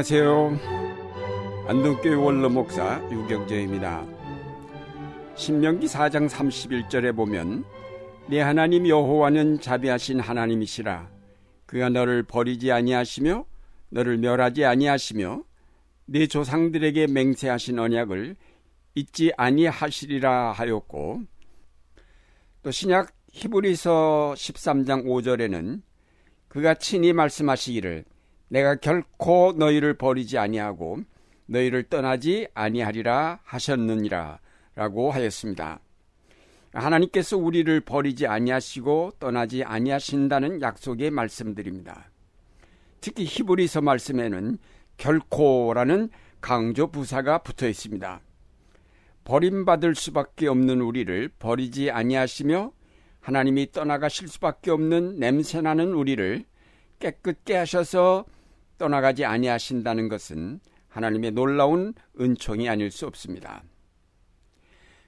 안녕하세요. 안동교회 원로 목사 유경재입니다. 신명기 4장 31절에 보면 내 하나님 여호와는 자비하신 하나님이시라 그가 너를 버리지 아니하시며 너를 멸하지 아니하시며 내 조상들에게 맹세하신 언약을 잊지 아니하시리라 하였고 또 신약 히브리서 13장 5절에는 그가 친히 말씀하시기를 내가 결코 너희를 버리지 아니하고 너희를 떠나지 아니하리라 하셨느니라 라고 하였습니다. 하나님께서 우리를 버리지 아니하시고 떠나지 아니하신다는 약속의 말씀드립니다. 특히 히브리서 말씀에는 결코라는 강조 부사가 붙어 있습니다. 버림받을 수밖에 없는 우리를 버리지 아니하시며 하나님이 떠나가실 수밖에 없는 냄새나는 우리를 깨끗게 하셔서 떠나가지 아니하신다는 것은 하나님의 놀라운 은총이 아닐 수 없습니다.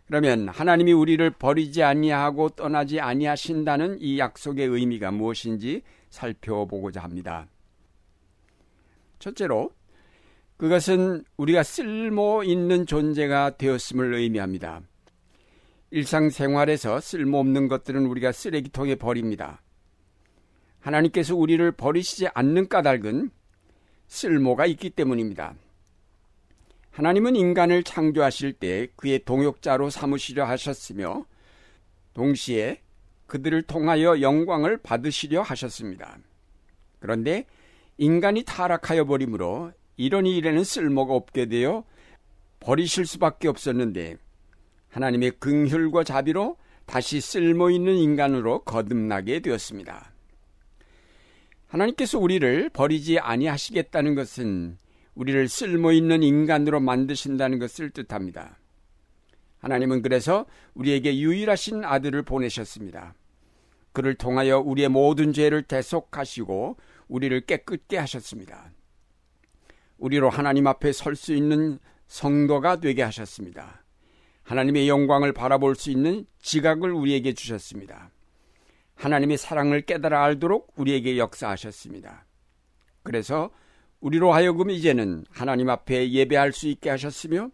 그러면 하나님이 우리를 버리지 아니하고 떠나지 아니하신다는 이 약속의 의미가 무엇인지 살펴보고자 합니다. 첫째로 그것은 우리가 쓸모 있는 존재가 되었음을 의미합니다. 일상생활에서 쓸모없는 것들은 우리가 쓰레기통에 버립니다. 하나님께서 우리를 버리시지 않는 까닭은 쓸모가 있기 때문입니다. 하나님은 인간을 창조하실 때 그의 동역자로 삼으시려 하셨으며 동시에 그들을 통하여 영광을 받으시려 하셨습니다. 그런데 인간이 타락하여 버림으로 이런 일에는 쓸모가 없게 되어 버리실 수밖에 없었는데 하나님의 긍휼과 자비로 다시 쓸모 있는 인간으로 거듭나게 되었습니다. 하나님께서 우리를 버리지 아니하시겠다는 것은 우리를 쓸모 있는 인간으로 만드신다는 것을 뜻합니다. 하나님은 그래서 우리에게 유일하신 아들을 보내셨습니다. 그를 통하여 우리의 모든 죄를 대속하시고 우리를 깨끗게 하셨습니다. 우리로 하나님 앞에 설 수 있는 성도가 되게 하셨습니다. 하나님의 영광을 바라볼 수 있는 지각을 우리에게 주셨습니다. 하나님의 사랑을 깨달아 알도록 우리에게 역사하셨습니다. 그래서 우리로 하여금 이제는 하나님 앞에 예배할 수 있게 하셨으며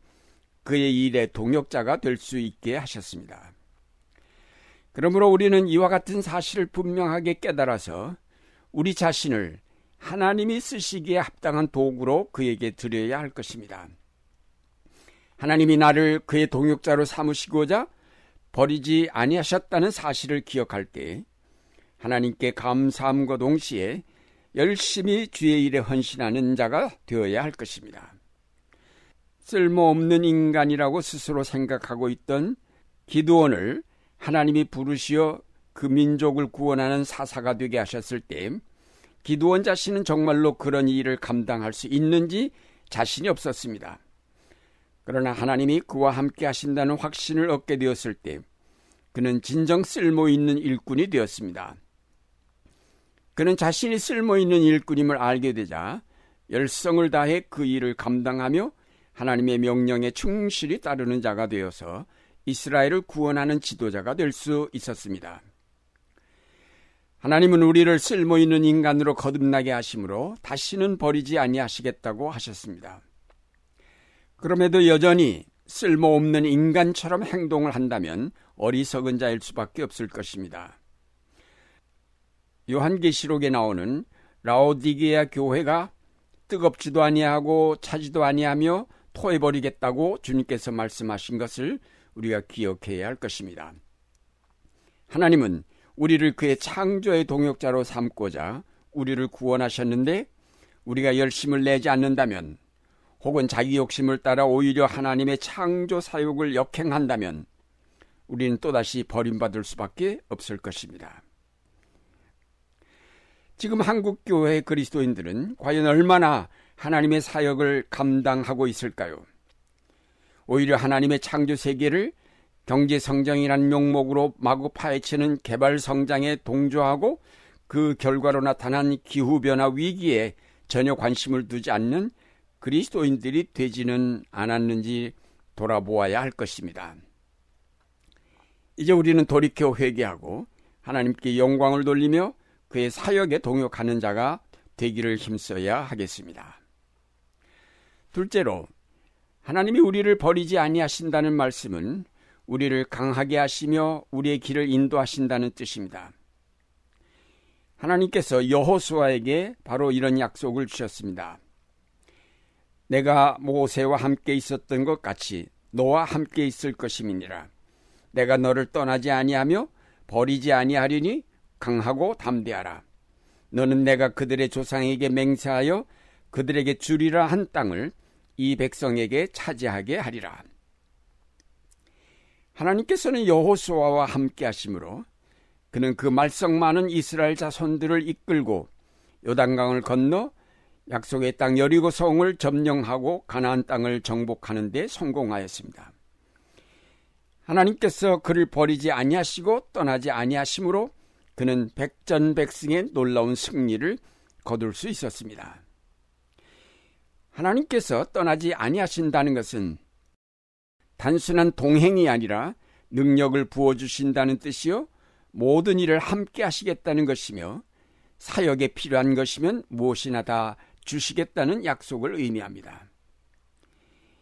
그의 일의 동역자가 될 수 있게 하셨습니다. 그러므로 우리는 이와 같은 사실을 분명하게 깨달아서 우리 자신을 하나님이 쓰시기에 합당한 도구로 그에게 드려야 할 것입니다. 하나님이 나를 그의 동역자로 삼으시고자 버리지 아니하셨다는 사실을 기억할 때 하나님께 감사함과 동시에 열심히 주의 일에 헌신하는 자가 되어야 할 것입니다. 쓸모없는 인간이라고 스스로 생각하고 있던 기드원을 하나님이 부르시어 그 민족을 구원하는 사사가 되게 하셨을 때 기드원 자신은 정말로 그런 일을 감당할 수 있는지 자신이 없었습니다. 그러나 하나님이 그와 함께 하신다는 확신을 얻게 되었을 때 그는 진정 쓸모 있는 일꾼이 되었습니다. 그는 자신이 쓸모 있는 일꾼임을 알게 되자 열성을 다해 그 일을 감당하며 하나님의 명령에 충실히 따르는 자가 되어서 이스라엘을 구원하는 지도자가 될 수 있었습니다. 하나님은 우리를 쓸모 있는 인간으로 거듭나게 하심으로 다시는 버리지 아니하시겠다고 하셨습니다. 그럼에도 여전히 쓸모없는 인간처럼 행동을 한다면 어리석은 자일 수밖에 없을 것입니다. 요한계시록에 나오는 라오디게아 교회가 뜨겁지도 아니하고 차지도 아니하며 토해버리겠다고 주님께서 말씀하신 것을 우리가 기억해야 할 것입니다. 하나님은 우리를 그의 창조의 동역자로 삼고자 우리를 구원하셨는데 우리가 열심을 내지 않는다면 혹은 자기 욕심을 따라 오히려 하나님의 창조 사역을 역행한다면 우리는 또다시 버림받을 수밖에 없을 것입니다. 지금 한국 교회 그리스도인들은 과연 얼마나 하나님의 사역을 감당하고 있을까요? 오히려 하나님의 창조 세계를 경제 성장이라는 명목으로 마구 파헤치는 개발 성장에 동조하고 그 결과로 나타난 기후 변화 위기에 전혀 관심을 두지 않는 그리스도인들이 되지는 않았는지 돌아보아야 할 것입니다. 이제 우리는 돌이켜 회개하고 하나님께 영광을 돌리며 그의 사역에 동역하는 자가 되기를 힘써야 하겠습니다. 둘째로 하나님이 우리를 버리지 아니하신다는 말씀은 우리를 강하게 하시며 우리의 길을 인도하신다는 뜻입니다. 하나님께서 여호수아에게 바로 이런 약속을 주셨습니다. 내가 모세와 함께 있었던 것 같이 너와 함께 있을 것임이니라. 내가 너를 떠나지 아니하며 버리지 아니하리니 강하고 담대하라. 너는 내가 그들의 조상에게 맹세하여 그들에게 주리라 한 땅을 이 백성에게 차지하게 하리라. 하나님께서는 여호수아와 함께 하심으로 그는 그 말썽 많은 이스라엘 자손들을 이끌고 요단강을 건너 약속의 땅 여리고 성을 점령하고 가나안 땅을 정복하는 데 성공하였습니다. 하나님께서 그를 버리지 아니하시고 떠나지 아니하심으로 그는 백전백승의 놀라운 승리를 거둘 수 있었습니다. 하나님께서 떠나지 아니하신다는 것은 단순한 동행이 아니라 능력을 부어주신다는 뜻이요. 모든 일을 함께 하시겠다는 것이며 사역에 필요한 것이면 무엇이나 다 주시겠다는 약속을 의미합니다.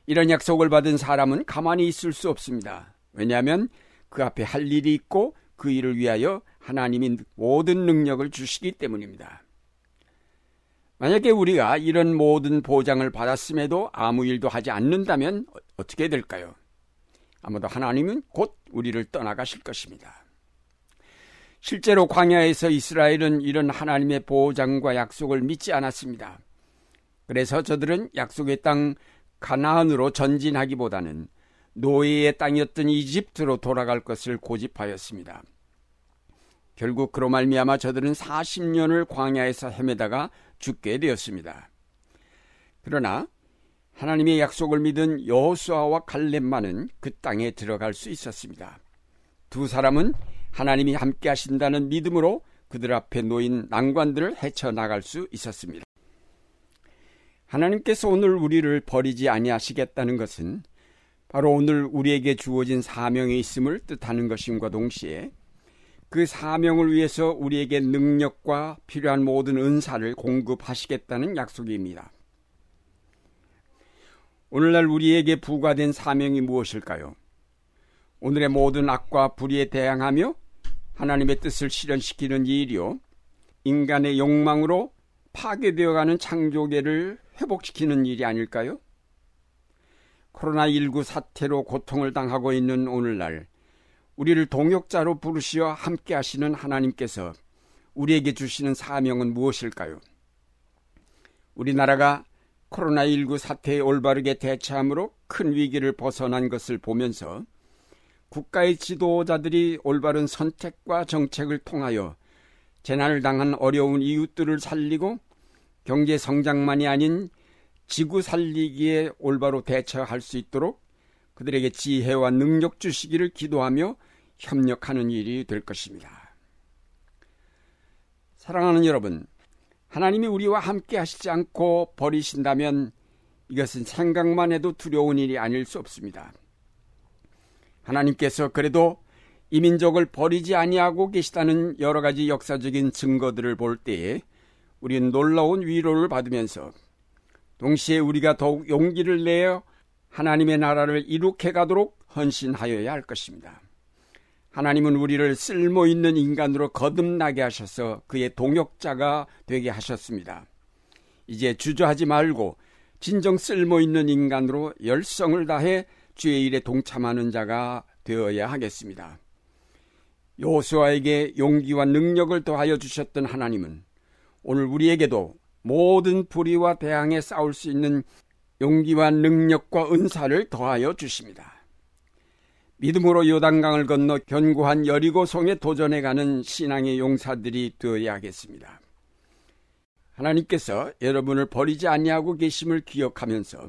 이런 약속을 받은 사람은 가만히 있을 수 없습니다. 왜냐하면 그 앞에 할 일이 있고 그 일을 위하여 하나님이 모든 능력을 주시기 때문입니다. 만약에 우리가 이런 모든 보장을 받았음에도 아무 일도 하지 않는다면 어떻게 될까요? 아마도 하나님은 곧 우리를 떠나가실 것입니다. 실제로 광야에서 이스라엘은 이런 하나님의 보장과 약속을 믿지 않았습니다. 그래서 저들은 약속의 땅 가나안으로 전진하기보다는 노예의 땅이었던 이집트로 돌아갈 것을 고집하였습니다. 결국 그로 말미암아 저들은 40년을 광야에서 헤매다가 죽게 되었습니다. 그러나 하나님의 약속을 믿은 여호수아와 갈렙만은 그 땅에 들어갈 수 있었습니다. 두 사람은 하나님이 함께 하신다는 믿음으로 그들 앞에 놓인 난관들을 헤쳐나갈 수 있었습니다. 하나님께서 오늘 우리를 버리지 아니하시겠다는 것은 바로 오늘 우리에게 주어진 사명이 있음을 뜻하는 것임과 동시에 그 사명을 위해서 우리에게 능력과 필요한 모든 은사를 공급하시겠다는 약속입니다. 오늘날 우리에게 부과된 사명이 무엇일까요? 오늘의 모든 악과 불의에 대항하며 하나님의 뜻을 실현시키는 일이요. 인간의 욕망으로 파괴되어가는 창조계를 회복시키는 일이 아닐까요? 코로나19 사태로 고통을 당하고 있는 오늘날 우리를 동역자로 부르시어 함께 하시는 하나님께서 우리에게 주시는 사명은 무엇일까요? 우리나라가 코로나19 사태에 올바르게 대처함으로 큰 위기를 벗어난 것을 보면서 국가의 지도자들이 올바른 선택과 정책을 통하여 재난을 당한 어려운 이웃들을 살리고 경제 성장만이 아닌 지구 살리기에 올바로 대처할 수 있도록 그들에게 지혜와 능력 주시기를 기도하며 협력하는 일이 될 것입니다. 사랑하는 여러분, 하나님이 우리와 함께 하시지 않고 버리신다면 이것은 생각만 해도 두려운 일이 아닐 수 없습니다. 하나님께서 그래도 이민족을 버리지 아니하고 계시다는 여러 가지 역사적인 증거들을 볼 때에 우리는 놀라운 위로를 받으면서 동시에 우리가 더욱 용기를 내어 하나님의 나라를 이룩해 가도록 헌신하여야 할 것입니다. 하나님은 우리를 쓸모 있는 인간으로 거듭나게 하셔서 그의 동역자가 되게 하셨습니다. 이제 주저하지 말고 진정 쓸모 있는 인간으로 열성을 다해 주의 일에 동참하는 자가 되어야 하겠습니다. 요수아에게 용기와 능력을 더하여 주셨던 하나님은 오늘 우리에게도 모든 불의와 대항해 싸울 수 있는 용기와 능력과 은사를 더하여 주십니다. 믿음으로 요단강을 건너 견고한 여리고성에 도전해가는 신앙의 용사들이 되어야 하겠습니다. 하나님께서 여러분을 버리지 아니하고 계심을 기억하면서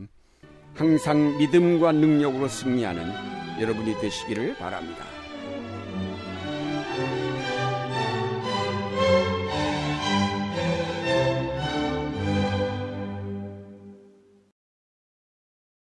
항상 믿음과 능력으로 승리하는 여러분이 되시기를 바랍니다.